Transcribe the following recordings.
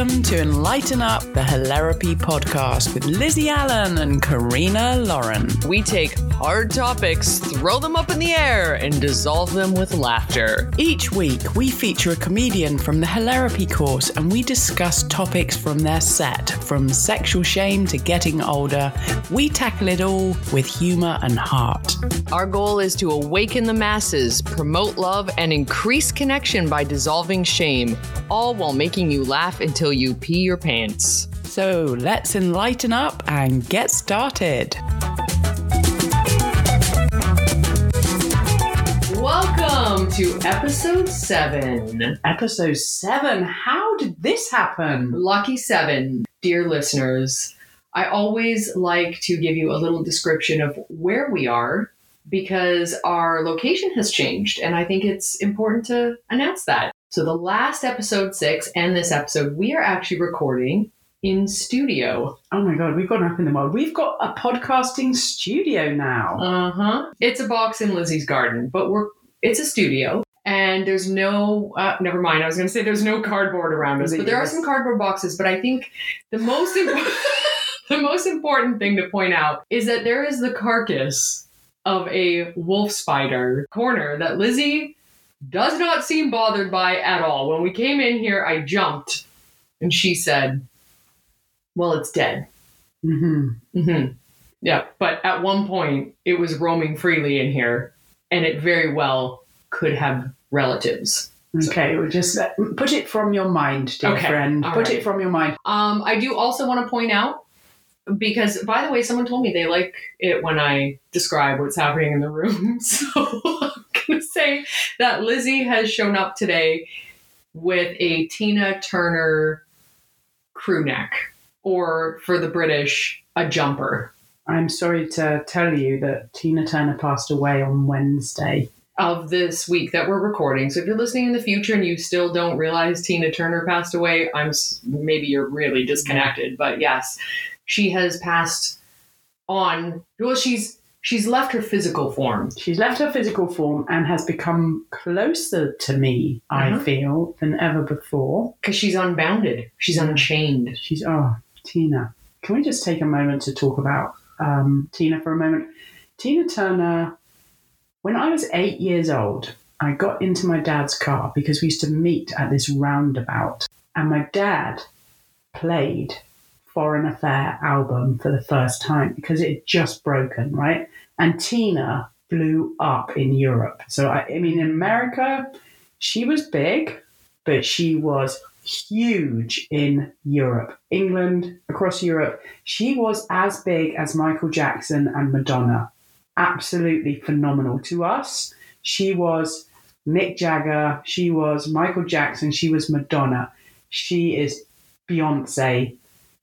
Welcome to Enlighten Up, the Hilarapy podcast with Lizzie Allen and Karina Lauren. We take hard topics, throw them up in the air, and dissolve them with laughter. Each week, we feature a comedian from the Hilarapy course and we discuss topics from their set, from sexual shame to getting older. We tackle it all with humor and heart. Our goal is to awaken the masses, promote love, and increase connection by dissolving shame, all while making you laugh until you pee your pants. So let's enlighten up and get started. Welcome to episode seven. Episode 7. How did this happen? Lucky seven, dear listeners. I always like to give you a little description of where we are because our location has changed, and I think it's important to announce that. So, the last episode six and this episode, we are actually recording in studio. Oh my god, we've gone up in the world. We've got a podcasting studio now. Uh huh. It's a box in Lizzie's garden, but we're it's a studio. And there's no, uh, never mind. I was going to say there's no cardboard around us, but there are some cardboard boxes. But I think the most important, the most important thing to point out is that there is the carcass of a wolf spider corner that Lizzie does not seem bothered by at all. When we came in here, I jumped, and she said, "Well, it's dead." hmm Mm-hmm. Yeah, but at one point it was roaming freely in here, and it very well could have relatives. Okay, well, just uh, put it from your mind, dear Okay, friend. all Put right. it from your mind. Um, I do also want to point out because, by the way, someone told me they like it when I describe what's happening in the room. So I'm gonna say that Lizzie has shown up today with a Tina Turner crew neck, or for the British, a jumper. I'm sorry to tell you that Tina Turner passed away on Wednesday. of this week that we're recording. So if you're listening in the future and you still don't realize Tina Turner passed away, I'm maybe you're really disconnected. But yes, she has passed on. Well, she's she's left her physical form. She's left her physical form and has become closer to me, I Uh-huh. feel, than ever before. because she's unbounded. She's unchained. She's, oh, Tina. Can we just take a moment to talk about um, Tina for a moment? Tina Turner, when I was eight years old, I got into my dad's car because we used to meet at this roundabout. And my dad played Foreign Affair album for the first time because it had just broken, right? And Tina blew up in Europe. So, I, I mean, in America, she was big, but she was huge in Europe, England, across Europe. She was as big as Michael Jackson and Madonna. Absolutely phenomenal. To us, she was Mick Jagger, she was Michael Jackson, she was Madonna. She is Beyonce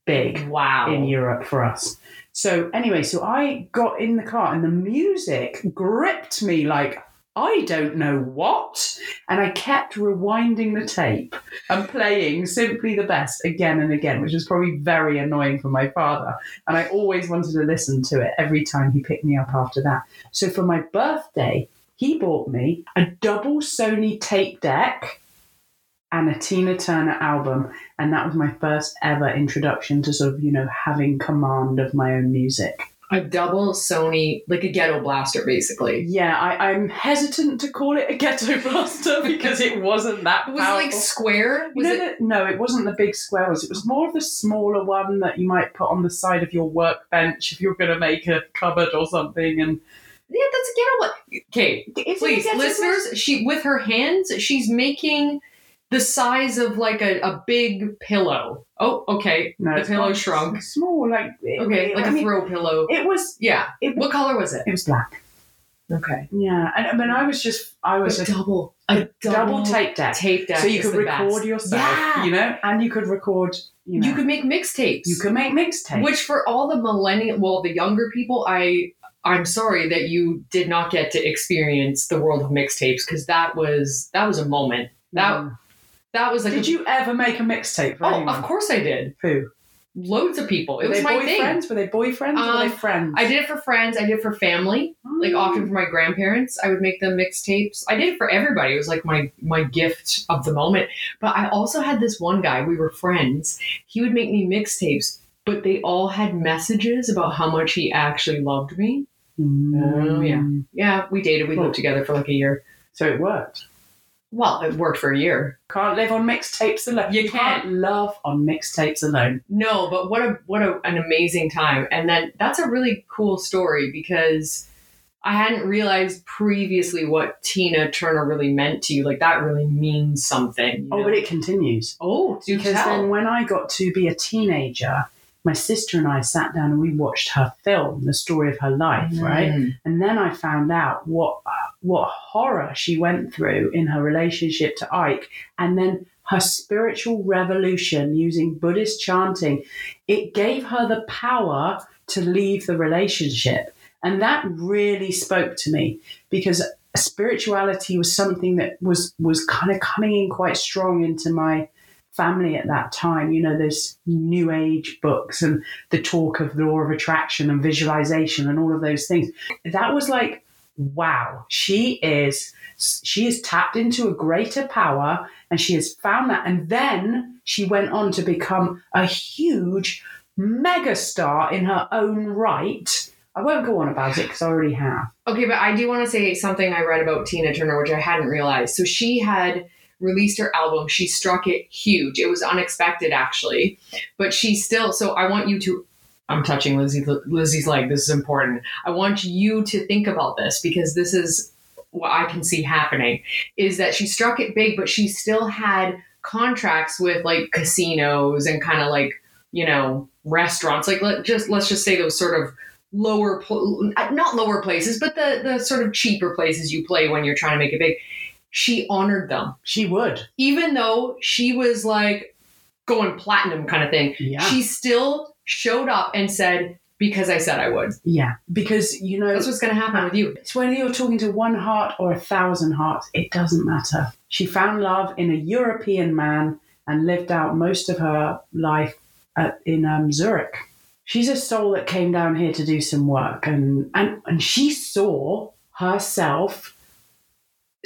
big Wow. in Europe for us. So anyway, so I got in the car and the music gripped me like I don't know what. And I kept rewinding the tape and playing simply the best again and again, which was probably very annoying for my father. And I always wanted to listen to it every time he picked me up after that. So for my birthday, he bought me a double Sony tape deck and a Tina Turner album. And that was my first ever introduction to sort of, you know, having command of my own music. A double Sony, like a ghetto blaster, basically. Yeah, I, I'm hesitant to call it a ghetto blaster because it wasn't that Was it like square? Was no, it? no, no, it wasn't the big square ones. It was more of the smaller one that you might put on the side of your workbench if you're going to make a cupboard or something. And Yeah, that's a ghetto blaster. Okay, Is please listeners she with her hands she's making the size of like a, a big pillow oh okay no, the pillow not shrunk Small, like okay like I a mean, throw pillow It was. yeah It, what color was it it was black. okay Yeah, and I mean, I was just, I was a a double a double tape deck, tape deck so you could record best. yourself, Yeah. you know, and you could record, you know, you could make mixtapes you could make mixtapes. which for all the millennial well the younger people i i'm sorry that you did not get to experience the world of mixtapes because that was that was a moment that Mm. That was like Did a- you ever make a mixtape for oh anyone? of course i did Who? loads of people. It Were was they my thing. boyfriends? Were they boyfriends or were Um, they friends? I did it for friends. I did it for family. Like Oh. often for my grandparents, I would make them mixtapes. I did it for everybody. It was like my my gift of the moment. But I also had this one guy. We were friends. He would make me mixtapes, but they all had messages about how much he actually loved me. Mm. Oh, yeah. Yeah, we dated. We Cool. lived together for like a year. So it worked. Well, it worked for a year. Can't live on mixtapes alone. You can't love on mixtapes alone. No, but what a what a, an amazing time. And then that's a really cool story because I hadn't realized previously what Tina Turner really meant to you. Like that really means something. you Oh, but it continues. oh, do because tell. then when I got to be a teenager, my sister and I sat down and we watched her film, the story of her life, right? Mm. And then I found out what what horror she went through in her relationship to Ike, and then her spiritual revolution using Buddhist chanting. It gave her the power to leave the relationship, and that really spoke to me because spirituality was something that was was kind of coming in quite strong into my family at that time. You know, there's new age books and the talk of the law of attraction and visualization and all of those things. That was like, wow, she is she is tapped into a greater power and she has found that. And then she went on to become a huge mega star in her own right. I won't go on about it because I already have. Okay, but I do want to say something I read about Tina Turner, which I hadn't realized. So she had released her album. She struck it huge. It was unexpected, actually, but she still. So I want you to. I'm touching Lizzie, Lizzie's leg. This is important. I want you to think about this because this is what I can see happening. Is that she struck it big, but she still had contracts with like casinos and kind of like you know restaurants. Like let just let's just say those sort of lower not lower places but the the sort of cheaper places you play when you're trying to make it big she honored them She would. even though she was like going platinum kind of thing Yeah. she still showed up and said because i said i would yeah. Because, you know, that's what's going to happen with you It's whether you're talking to one heart or a thousand hearts, it doesn't matter. She found love in a European man and lived out most of her life at, in um, Zurich. She's a soul that came down here to do some work, and, and, and she saw herself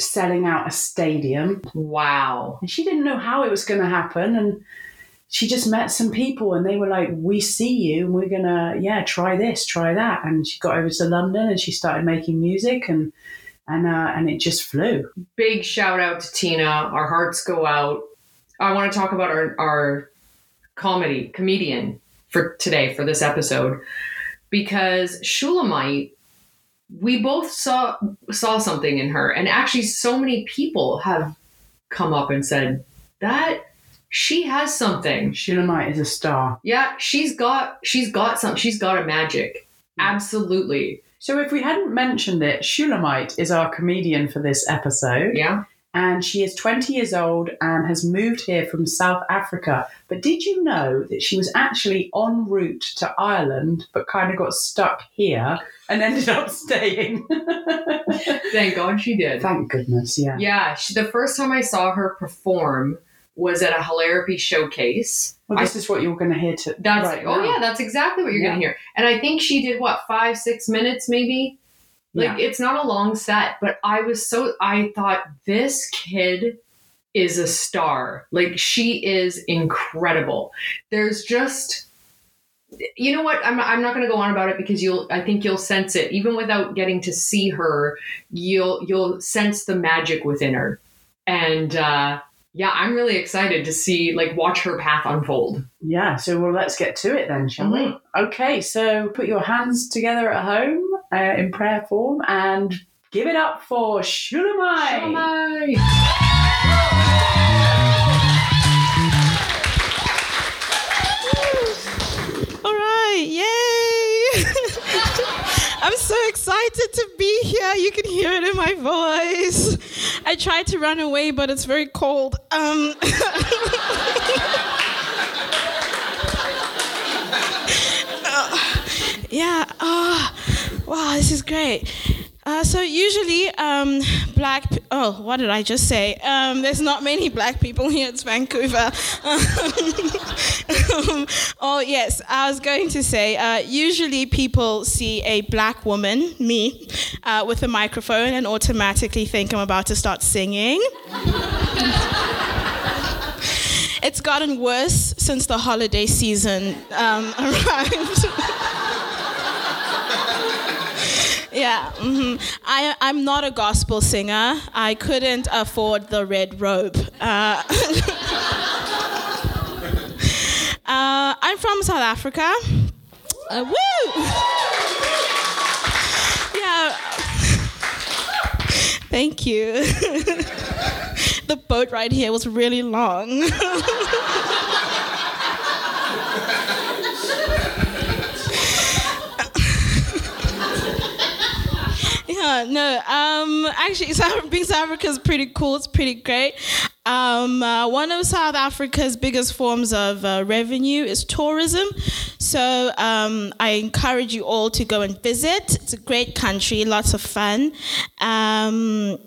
selling out a stadium, wow and she didn't know how it was going to happen. And she just met some people, and they were like, "We see you, and we're gonna, yeah, try this, try that." And she got over to London, and she started making music, and and uh, and it just flew. big shout out to tina our hearts go out i want to talk about our, our comedy comedian for today for this episode because shulamite we both saw saw something in her. And actually so many people have come up and said that she has something. Shulamite is a star. yeah she's got she's got some she's got a magic. Mm. Absolutely. So if we hadn't mentioned it, Shulamite is our comedian for this episode. yeah and she is 20 years old and has moved here from South Africa. But did you know that she was actually en route to Ireland, but kind of got stuck here and ended up staying? thank god she did Thank goodness, yeah. Yeah, she, the first time I saw her perform was at a Hilarapy showcase. Well, this is what you're going to hear to. That's right oh now. yeah, that's exactly what you're Yeah. gonna hear. And I think she did what five six minutes maybe. Like it's not a long set, but I was so I thought this kid is a star. Like she is incredible. There's just you know what? I'm I'm not going to go on about it because you'll I think you'll sense it even without getting to see her. You'll you'll sense the magic within her, and uh, yeah, I'm really excited to see like watch her path unfold. Yeah, so well, let's get to it then, shall Mhm. we? Okay, so put your hands together at home uh, in prayer form and give it up for Shulamite. Shalomai. I'm so excited to be here. You can hear it in my voice. I tried to run away, but it's very cold. Um, uh, yeah, uh, wow, this is great. Uh, so usually, um, black. P- oh, what did I just say? Um, there's not many black people here. It's Vancouver. um, oh yes, I was going to say. Uh, usually, people see a black woman, me, uh, with a microphone, and automatically think I'm about to start singing. it's gotten worse since the holiday season um, arrived. Yeah, mm-hmm. I, I'm not a gospel singer. I couldn't afford the red robe. Uh, uh, I'm from South Africa. Uh, woo! yeah. Thank you. the boat ride here was really long. Yeah, no. Um, actually, South, being South Africa is pretty cool. It's pretty great. Um, uh, one of South Africa's biggest forms of uh, revenue is tourism. So um, I encourage you all to go and visit. It's a great country, lots of fun. Um,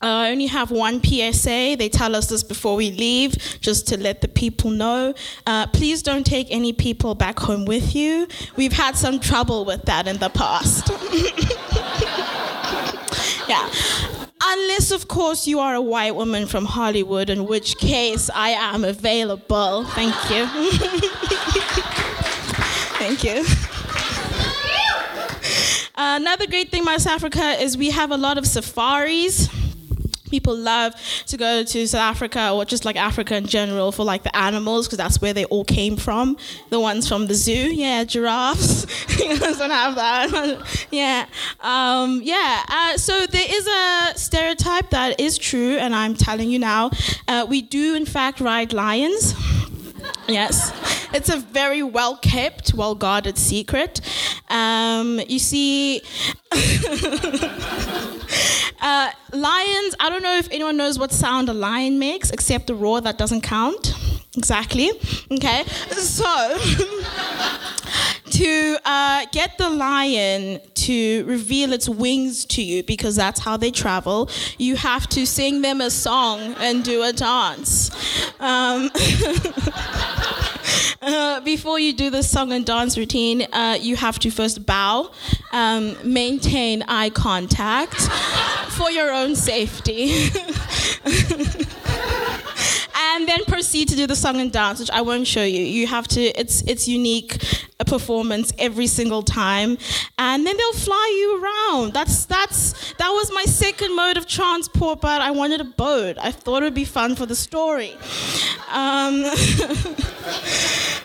I only have one PSA. They tell us this before we leave, just to let the people know. Uh, please don't take any people back home with you. We've had some trouble with that in the past. yeah. Unless, of course, you are a white woman from Hollywood, in which case I am available. Thank you. Thank you. Another great thing about South Africa is we have a lot of safaris people love to go to South Africa or just like Africa in general for like the animals because that's where they all came from. The ones from the zoo, yeah, giraffes. you don't have that. yeah, um, yeah. Uh, so there is a stereotype that is true, and I'm telling you now. Uh, we do in fact ride lions. Yes, it's a very well kept, well guarded secret. Um, you see, uh, lions, I don't know if anyone knows what sound a lion makes except the roar that doesn't count. Exactly. Okay, so. to uh, get the lion to reveal its wings to you because that's how they travel, you have to sing them a song and do a dance. Um, uh, before you do the song and dance routine, uh, you have to first bow, um, maintain eye contact for your own safety. and then proceed to do the song and dance, which I won't show you. You have to. It's it's unique a performance every single time, and then they'll fly you around. That's that's that was my second mode of transport, but I wanted a boat. I thought it would be fun for the story. Um,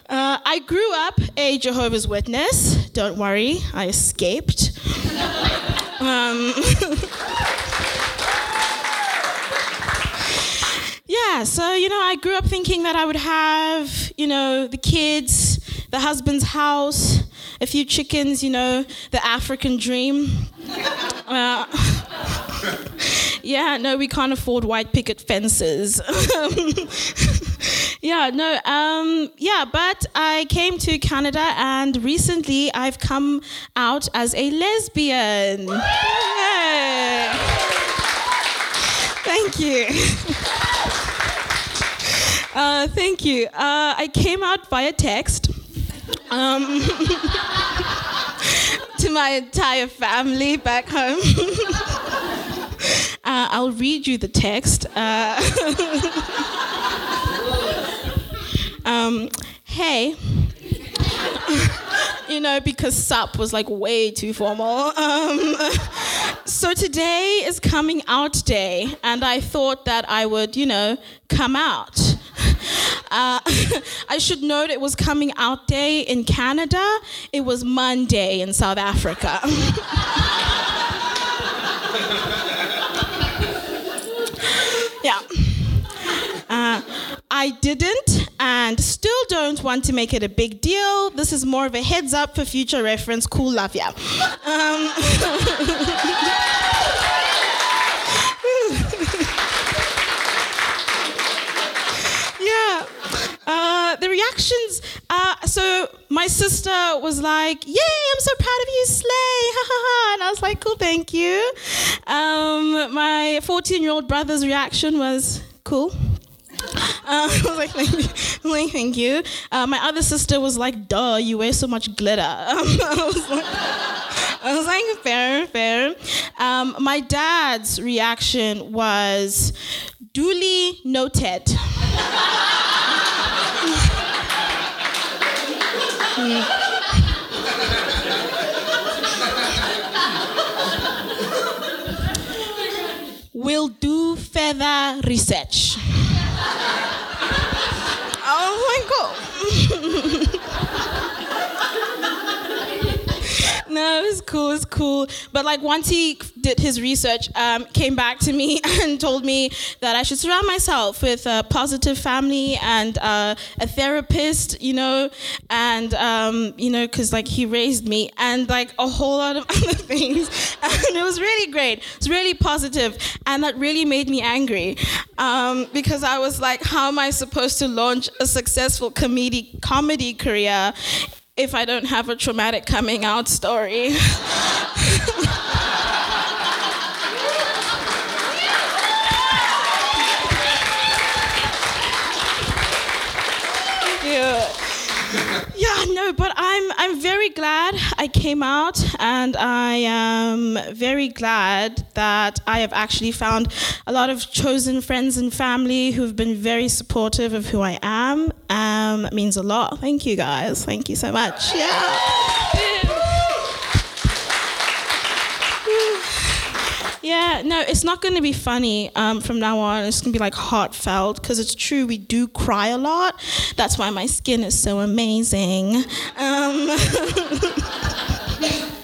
uh, I grew up a Jehovah's Witness. Don't worry, I escaped. Um, yeah, so, you know, I grew up thinking that I would have, you know, the kids, the husband's house, a few chickens, you know, the African dream. Uh, yeah, no, we can't afford white picket fences. yeah, no, um, yeah, but I came to Canada and recently I've come out as a lesbian. Thank you. Uh, thank you. Uh, I came out via text um, to my entire family back home. uh, I'll read you the text. Uh, um, hey. you know, because SUP was like way too formal. Um, so today is coming out day, and I thought that I would, you know, come out. Uh, I should note it was coming out day in Canada. It was Monday in South Africa. yeah. Uh, I didn't and still don't want to make it a big deal. This is more of a heads up for future reference. Cool, love ya. Um, yeah. Uh, the reactions. Uh, so my sister was like, "Yay! I'm so proud of you, Slay!" Ha ha ha! And I was like, "Cool, thank you." Um, my 14 year old brother's reaction was, "Cool." Uh, I was like, thank you. Like, thank you. Uh, my other sister was like, duh, you wear so much glitter. Um, I, was like, I was like, fair, fair. Um, my dad's reaction was duly noted. We'll do further research. oh my god. no, it's cool, it's cool. But like once he did his research, um, came back to me and told me that I should surround myself with a positive family and uh, a therapist, you know, and um, you know, because like he raised me and like a whole lot of other things, and it was really great. It's really positive, and that really made me angry um, because I was like, how am I supposed to launch a successful comedy comedy career? If I don't have a traumatic coming out story. yeah. No, but I'm I'm very glad I came out, and I am very glad that I have actually found a lot of chosen friends and family who've been very supportive of who I am. Um, it means a lot. Thank you guys. Thank you so much. Yeah. Yeah, no, it's not going to be funny um, from now on. It's going to be like heartfelt because it's true, we do cry a lot. That's why my skin is so amazing. Um,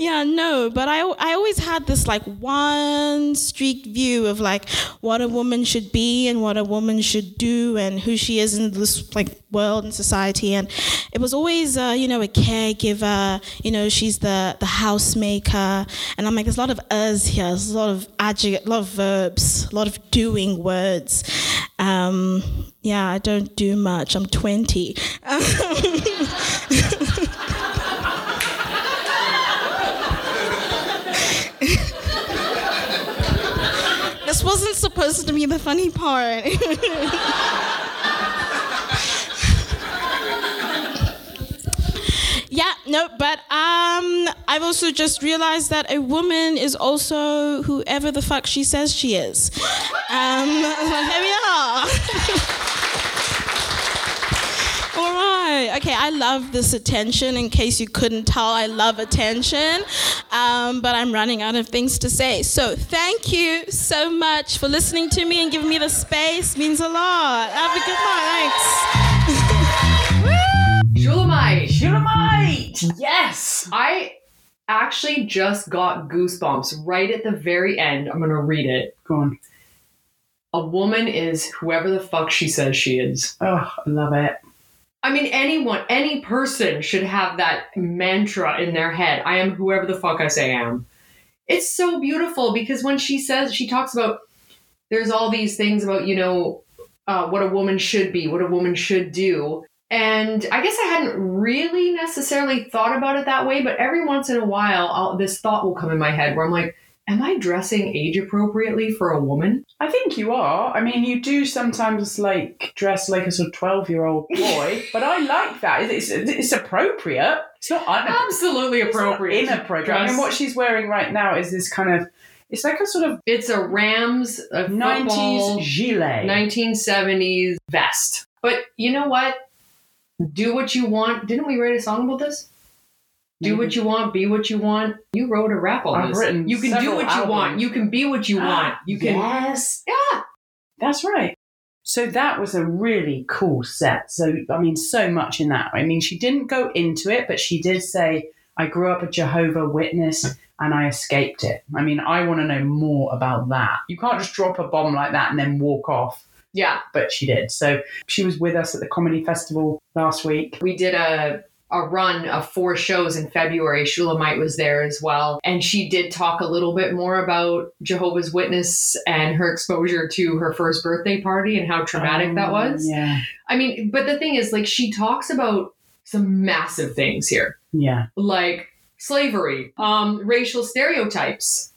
yeah, no, but I, I always had this like one streak view of like what a woman should be and what a woman should do and who she is in this like world and society. And it was always, uh, you know, a caregiver, you know, she's the, the housemaker. And I'm like, there's a lot of us here, there's a lot of adjectives, a lot of verbs, a lot of doing words. Um, yeah, I don't do much. I'm 20. this wasn't supposed to be the funny part. yeah, no, but um, I've also just realized that a woman is also whoever the fuck she says she is. Um, here we are. All right. Okay, I love this attention. In case you couldn't tell, I love attention. Um, but I'm running out of things to say. So thank you so much for listening to me and giving me the space. Means a lot. Have a good night. Thanks. Shulamite. Shulamite! Yes! I actually just got goosebumps right at the very end. I'm going to read it. Go on. A woman is whoever the fuck she says she is. Oh, I love it. I mean, anyone, any person should have that mantra in their head. I am whoever the fuck I say I am. It's so beautiful because when she says, she talks about, there's all these things about, you know, uh, what a woman should be, what a woman should do. And I guess I hadn't really necessarily thought about it that way, but every once in a while, I'll, this thought will come in my head where I'm like, am I dressing age appropriately for a woman? I think you are. I mean, you do sometimes like dress like a sort of twelve-year-old boy, but I like that. It's, it's appropriate. It's not unappro- Absolutely it's not appropriate. to inappropriate. I dress- mean, what she's wearing right now is this kind of. It's like a sort of It's a Rams a football, nineties gilet. 1970s vest. But you know what? Do what you want. Didn't we write a song about this? Do what you want, be what you want. You wrote a rap on I've this. written you can do what you want. You can be what you want. Ah, you can Yes, Yeah. that's right. So that was a really cool set. So I mean, so much in that. I mean, she didn't go into it, but she did say, "I grew up a Jehovah Witness." And I escaped it. I mean, I want to know more about that. You can't just drop a bomb like that and then walk off. Yeah. but she did. So she was with us at the comedy festival last week. We did a a run of four shows in February. Shulamite was there as well. And she did talk a little bit more about Jehovah's Witness and her exposure to her first birthday party and how traumatic that Um, was. Yeah. I mean, but the thing is, like, she talks about some massive things here, Yeah. like slavery, um, racial stereotypes,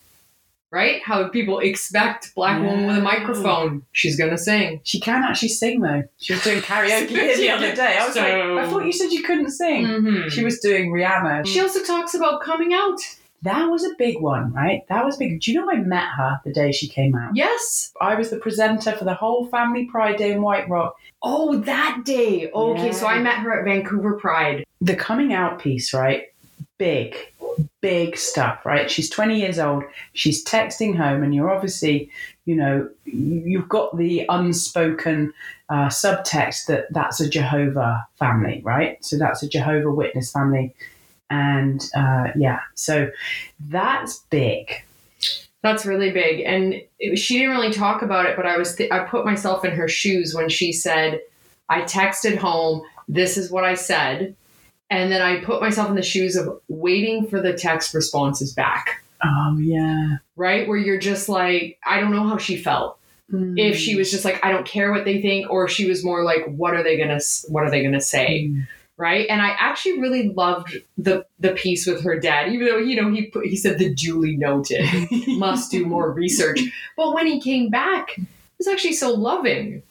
right? How people expect black woman with a microphone, she's gonna sing. She can actually sing though. She was doing karaoke here the other day. I was like, I thought you said you couldn't sing. Mhm. She was doing Rihanna. She also talks about coming out. that was a big one, right? That was big. Do you know I met her the day she came out? Yes. I was the presenter for the whole Family Pride Day in White Rock. Oh, that day. Okay, so I met her at Vancouver Pride. The coming out piece, right? Big, big stuff, right? She's 20 years old. She's texting home, and you're obviously, you know, you- you've got the unspoken uh, subtext that that's a Jehovah family, right? So that's a Jehovah Witness family. And uh, yeah, so that's big. That's really big, and it, she didn't really talk about it. But I was th- I put myself in her shoes when she said, "I texted home. This is what I said," and then I put myself in the shoes of waiting for the text responses back. Oh, yeah. Right, where you're just like, I don't know how she felt. If she was just like, I don't care what they think, or if she was more like, what are they gonna, what are they gonna say? Mm. right? And I actually really loved the the piece with her dad, even though you know he put, he said the duly noted, must do more research. But when he came back, it was actually so loving.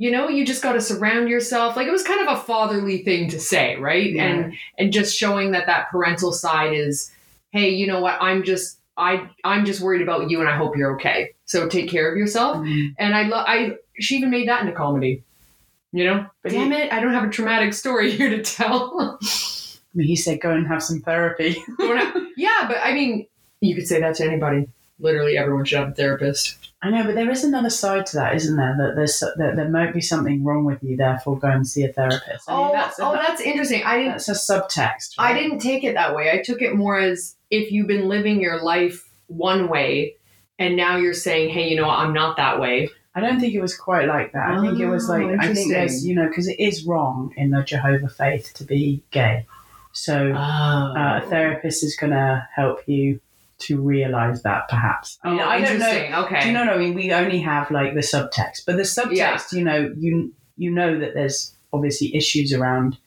You know, you just got to surround yourself. Like it was kind of a fatherly thing to say, right? Yeah. And and just showing that that parental side is, hey, you know what? I'm just I I'm just worried about you, and I hope you're okay. So take care of yourself. Mm. And I love I she even made that into comedy. You know, But damn it, I don't have a traumatic story here to tell. I mean, he said, go and have some therapy. Yeah, but I mean, you could say that to anybody. Literally, everyone should have a therapist. I know, but there is another side to that, isn't there? That there's that there might be something wrong with you, therefore go and see a therapist. I mean, oh, that's a, oh, that's interesting. I didn't. that's a subtext. I didn't take it that way. I took it more as if you've been living your life one way, and now you're saying, "Hey, you know what? I'm not that way." I don't think it was quite like that. I think it was Oh, like I think there's you know because it is wrong in the Jehovah faith to be gay, so Oh, uh, a therapist is going to help you to realize that perhaps. I Oh, mean, I don't know. interesting. Okay. Do you know what I mean? We only have like the subtext, but the subtext, Yeah. you know, you you know that there's obviously issues around.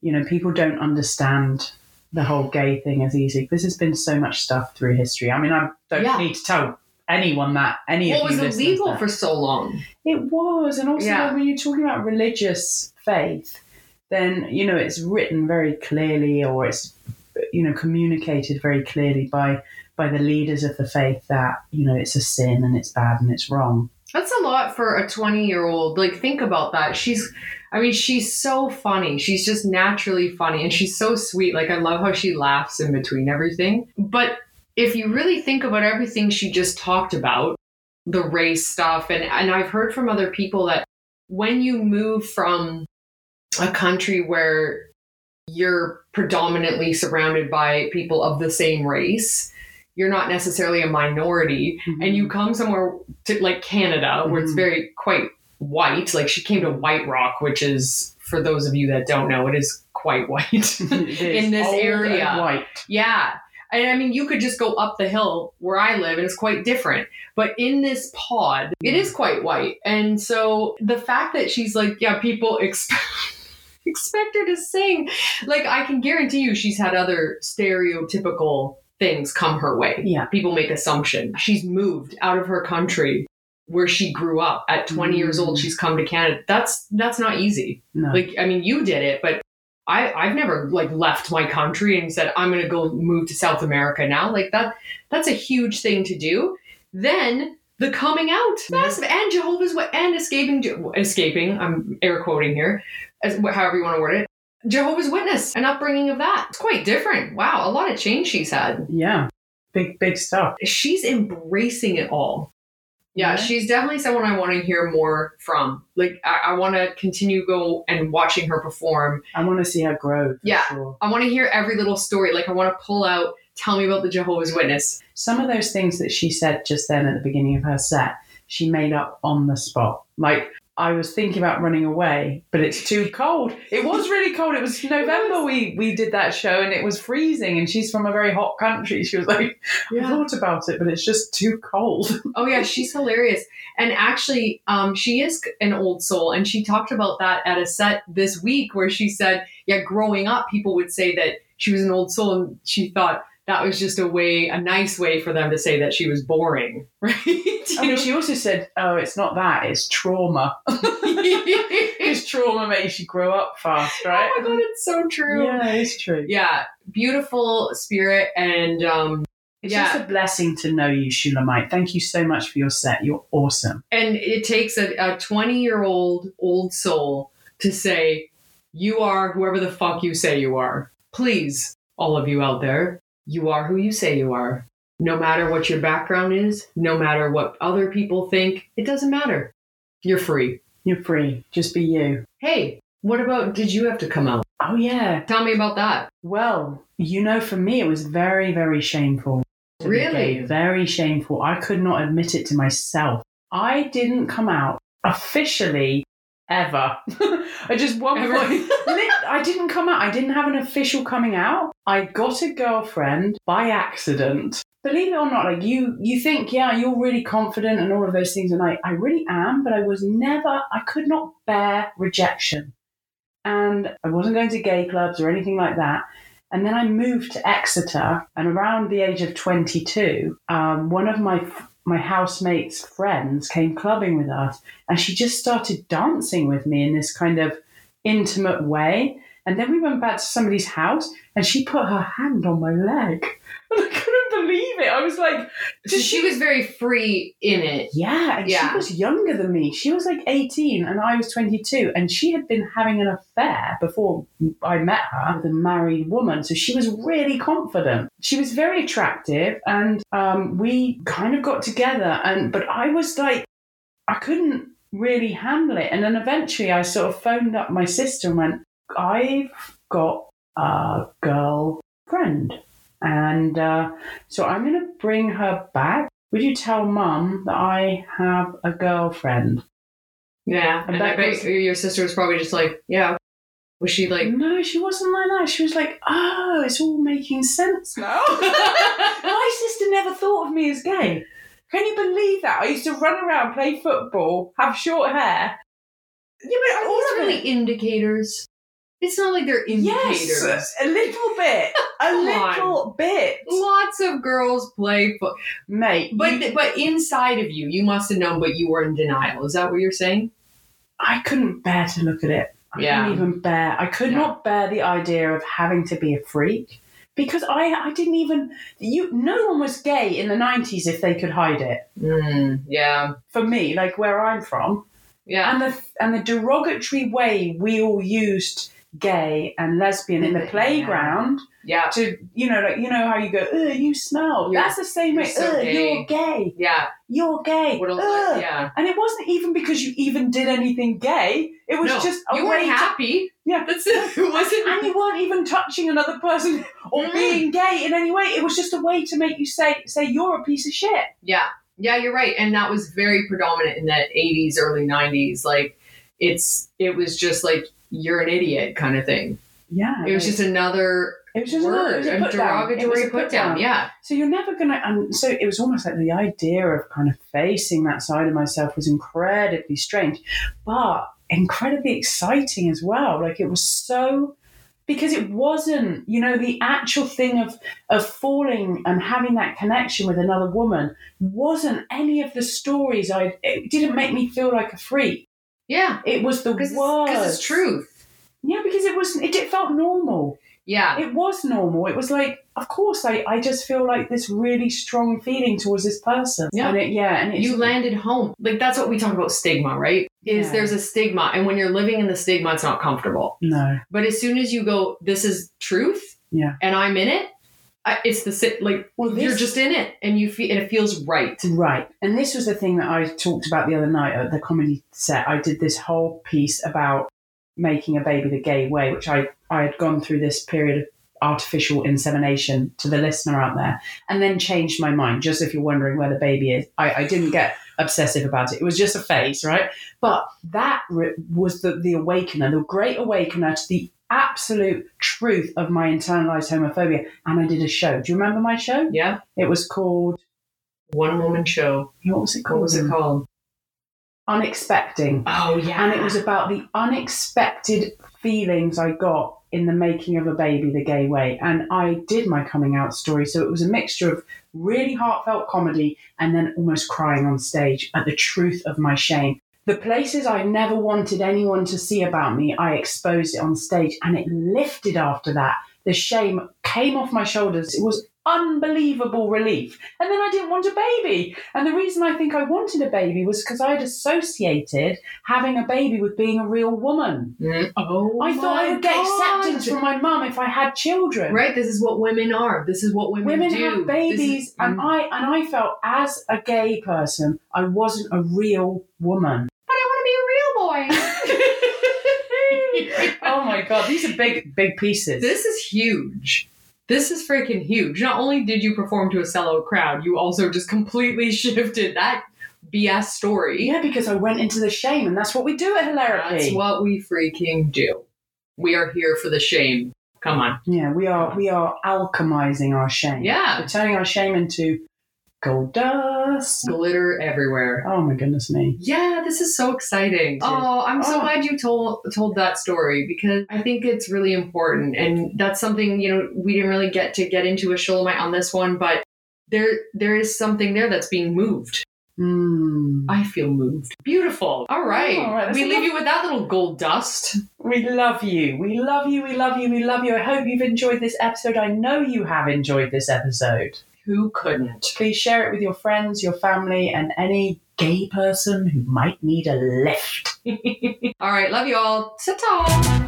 You know, people don't understand the whole gay thing as easy. This has been so much stuff through history. I mean, I don't Yeah. need to tell anyone that any well, of it you was illegal for so long. It was, and also Yeah. when you're talking about religious faith, then you know it's written very clearly, or it's you know communicated very clearly by by the leaders of the faith that you know it's a sin and it's bad and it's wrong. That's a lot for a 20 year old. Like, think about that. She's, I mean, she's so funny. She's just naturally funny and she's so sweet. Like, I love how she laughs in between everything. But if you really think about everything she just talked about, the race stuff, and, and I've heard from other people that when you move from a country where you're predominantly surrounded by people of the same race, you're not necessarily a minority and you come somewhere to like Canada where it's Mhm. very quite white. Like she came to White Rock, which is for those of you that don't know, it is quite white. In this area. white. yeah. And I mean, you could just go up the hill where I live and it's quite different. But in this pod, it is quite white. And so the fact that she's like, yeah, people expect. Expect her to sing. Like, I can guarantee you she's had other stereotypical things come her way Yeah. people make assumption she's moved out of her country where she grew up at 20 years old Mm. she's come to canada that's that's not easy No. like i mean you did it but i i've never like left my country and said i'm gonna go move to south america now like that that's a huge thing to do then the coming out Yeah. massive and jehovah's Wit- and escaping escaping i'm air quoting here as however you want to word it jehovah's witness an upbringing of that it's quite different wow a lot of change she's had yeah. Big big stuff. she's embracing it all. Yeah, Yeah. she's definitely someone I want to hear more from. Like, I, I want to continue go and watching her perform. I want to see her grow. Yeah. sure. I want to hear every little story. Like, I want to pull out, tell me about the Jehovah's Witness. Some of those things that she said just then at the beginning of her set, she made up on the spot. Like I was thinking about running away, but it's too cold. It was really cold. It was November. We we did that show, and it was freezing. And she's from a very hot country. She was like, I thought about it, but it's just too cold. Oh yeah, she's hilarious. And actually, um, she is an old soul, and she talked about that at a set this week where she said, "Yeah, growing up, people would say that she was an old soul, and she thought." That was just a way, a nice way for them to say that she was boring, right? You I mean, know? she also said, "Oh, it's not that; it's trauma. Because trauma makes you grow up fast, right?" Oh my god, it's so true. Yeah, it's true. Yeah, beautiful spirit, and um, It's Yeah. just a blessing to know you, Shulamite. Thank you so much for your set. You're awesome. and it takes a, a 20 year old old soul to say you are whoever the fuck you say you are please all of you out there you are who you say you are no matter what your background is no matter what other people think it doesn't matter you're free You're free. Just be you. hey what about did you have to come out Oh yeah. tell me about that Well, you know, for me, it was very, very shameful. Really? Very shameful. I could not admit it to myself. I didn't come out officially ever. I just one Ever? point. I didn't come out. I didn't have an official coming out. I got a girlfriend by accident. Believe it or not, like you, you think, yeah, you're really confident and all of those things, and I, I really am. But I was never. I could not bear rejection, and I wasn't going to gay clubs or anything like that. And then I moved to Exeter, and around the age of 22, um, one of my my housemates' friends came clubbing with us, and she just started dancing with me in this kind of intimate way. And then we went back to somebody's house, and she put her hand on my leg, and I couldn't believe it. I was like, so she was very free in it yeah, and Yeah. she was younger than me. She was like 18 and I was 22. And she had been having an affair before I met her with a married woman. So she was really confident. She was very attractive and um, we kind of got together. And But I was like, I couldn't really handle it. And then eventually I sort of phoned up my sister and went, I've got a girlfriend. And uh, so I'm going to bring her back. Would you tell mum that I have a girlfriend? yeah and, And i bet was- your sister was probably just like yeah was she like no, she wasn't like that. She was like, oh, it's all making sense now. My sister never thought of me as gay. Can you believe that? I used to run around, play football, have short hair. Yeah, but All these of really it. indicators? It's not like they're indicators. Yes, a little bit. A little bit. Lots of girls play, fo- Mate, but you- but inside of you, you must have known, but you were in denial. Is that what you're saying? I couldn't bear to look at it. I Yeah. couldn't even bear. I could Yeah. not bear the idea of having to be a freak because I I didn't even you. No one was gay in the nineties if they could hide it. Mm, yeah, For me, like where I'm from, yeah. and the and the derogatory way we all used gay and lesbian in the playground Yeah, to you know like you know how you go Ugh, you smell that's the same you're way so gay." you're gay yeah. you're gay. Yeah. and it wasn't even because you even did anything gay it was no, just a you way weren't to happy. Yeah. that's it. It wasn't. and you weren't even touching another person or Mm. being gay in any way. It was just a way to make you say say you're a piece of shit. Yeah, yeah, you're right, and that was very predominant in that '80s, early '90s. Like, it's it was just like you're an idiot kind of thing. Yeah, It was just another it was just another, it was a a put down. Derogatory a put down. Yeah, So you're never gonna. And so it was almost like the idea of kind of facing that side of myself was incredibly strange, but incredibly exciting as well. Like it was so because it wasn't, you know, the actual thing of of falling and having that connection with another woman wasn't any of the stories. I it didn't make me feel like a freak. Yeah, It was the because words. it's, 'cause it's truth. Yeah, because it was. It, it felt normal Yeah, it was normal. It was like, of course, I, I just feel like this really strong feeling towards this person. Yeah. And it, yeah, and it's, you landed home. Like that's what we talk about stigma, right? Is Yeah. there's a stigma, and when you're living in the stigma, it's not comfortable. No. But as soon as you go, this is truth, Yeah. and I'm in it. I, it's the si- like Well, this- you're just in it, and you feel and it feels right. Right. And this was the thing that I talked about the other night at the comedy set. I did this whole piece about making a baby the gay way, which I, I had gone through this period of artificial insemination to the listener out there and then changed my mind. Just if you're wondering where the baby is, I, I didn't get obsessive about it. It was just a phase, right? But that re- was the, the awakener, the great awakener to the absolute truth of my internalized homophobia. And I did a show. Do you remember my show? Yeah. It was called, One woman show. what was it called? What was it called? Unexpecting. Oh yeah. And it was about the unexpected feelings I got in the making of a baby the gay way. And I did my coming out story. So it was a mixture of really heartfelt comedy and then almost crying on stage at the truth of my shame. The places I never wanted anyone to see about me, I exposed it on stage and it lifted after that. The shame came off my shoulders. It was unbelievable relief. And then I didn't want a baby. And the reason I think I wanted a baby was because I'd associated having a baby with being a real woman. Mm. Oh, I thought I would get acceptance from my mum if I had children. Right. This is what women are. This is what women, Women do. have babies, is- and Mm. I and I felt as a gay person, I wasn't a real woman. But I want to be a real boy. Oh my god, these are big, big pieces. This is huge. This is freaking huge. Not only did you perform to a sellout crowd, you also just completely shifted that BS story. yeah, because I went into the shame, and that's what we do at Hilarapy. That's what we freaking do. We are here for the shame. Come on. yeah, we are we are alchemizing our shame. Yeah. We're turning our shame into gold dust. Glitter everywhere. Oh my goodness me. Yeah, this is so exciting. Oh, I'm so Oh. glad you told told that story because I think it's really important, and that's something you know we didn't really get to get into a Shulamite on this one, but there there is something there that's being moved. Hmm. I feel moved. Beautiful. All right, All right, we leave you with that little gold dust. We love you. We love you. We love you. We love you. I hope you've enjoyed this episode. I know you have enjoyed this episode. Who couldn't? Please share it with your friends, your family, and any gay person who might need a lift. All right, love you all. Ta-ta.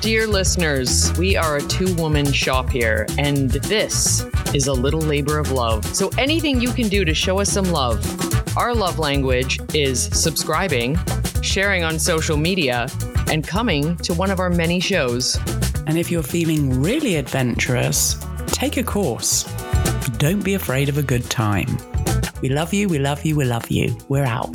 Dear listeners, we are a two woman shop here, and this is a little labor of love. So, anything you can do to show us some love. Our love language is subscribing, sharing on social media, and coming to one of our many shows. And if you're feeling really adventurous, take a course. Don't be afraid of a good time. We love you. We love you. We love you. We're out.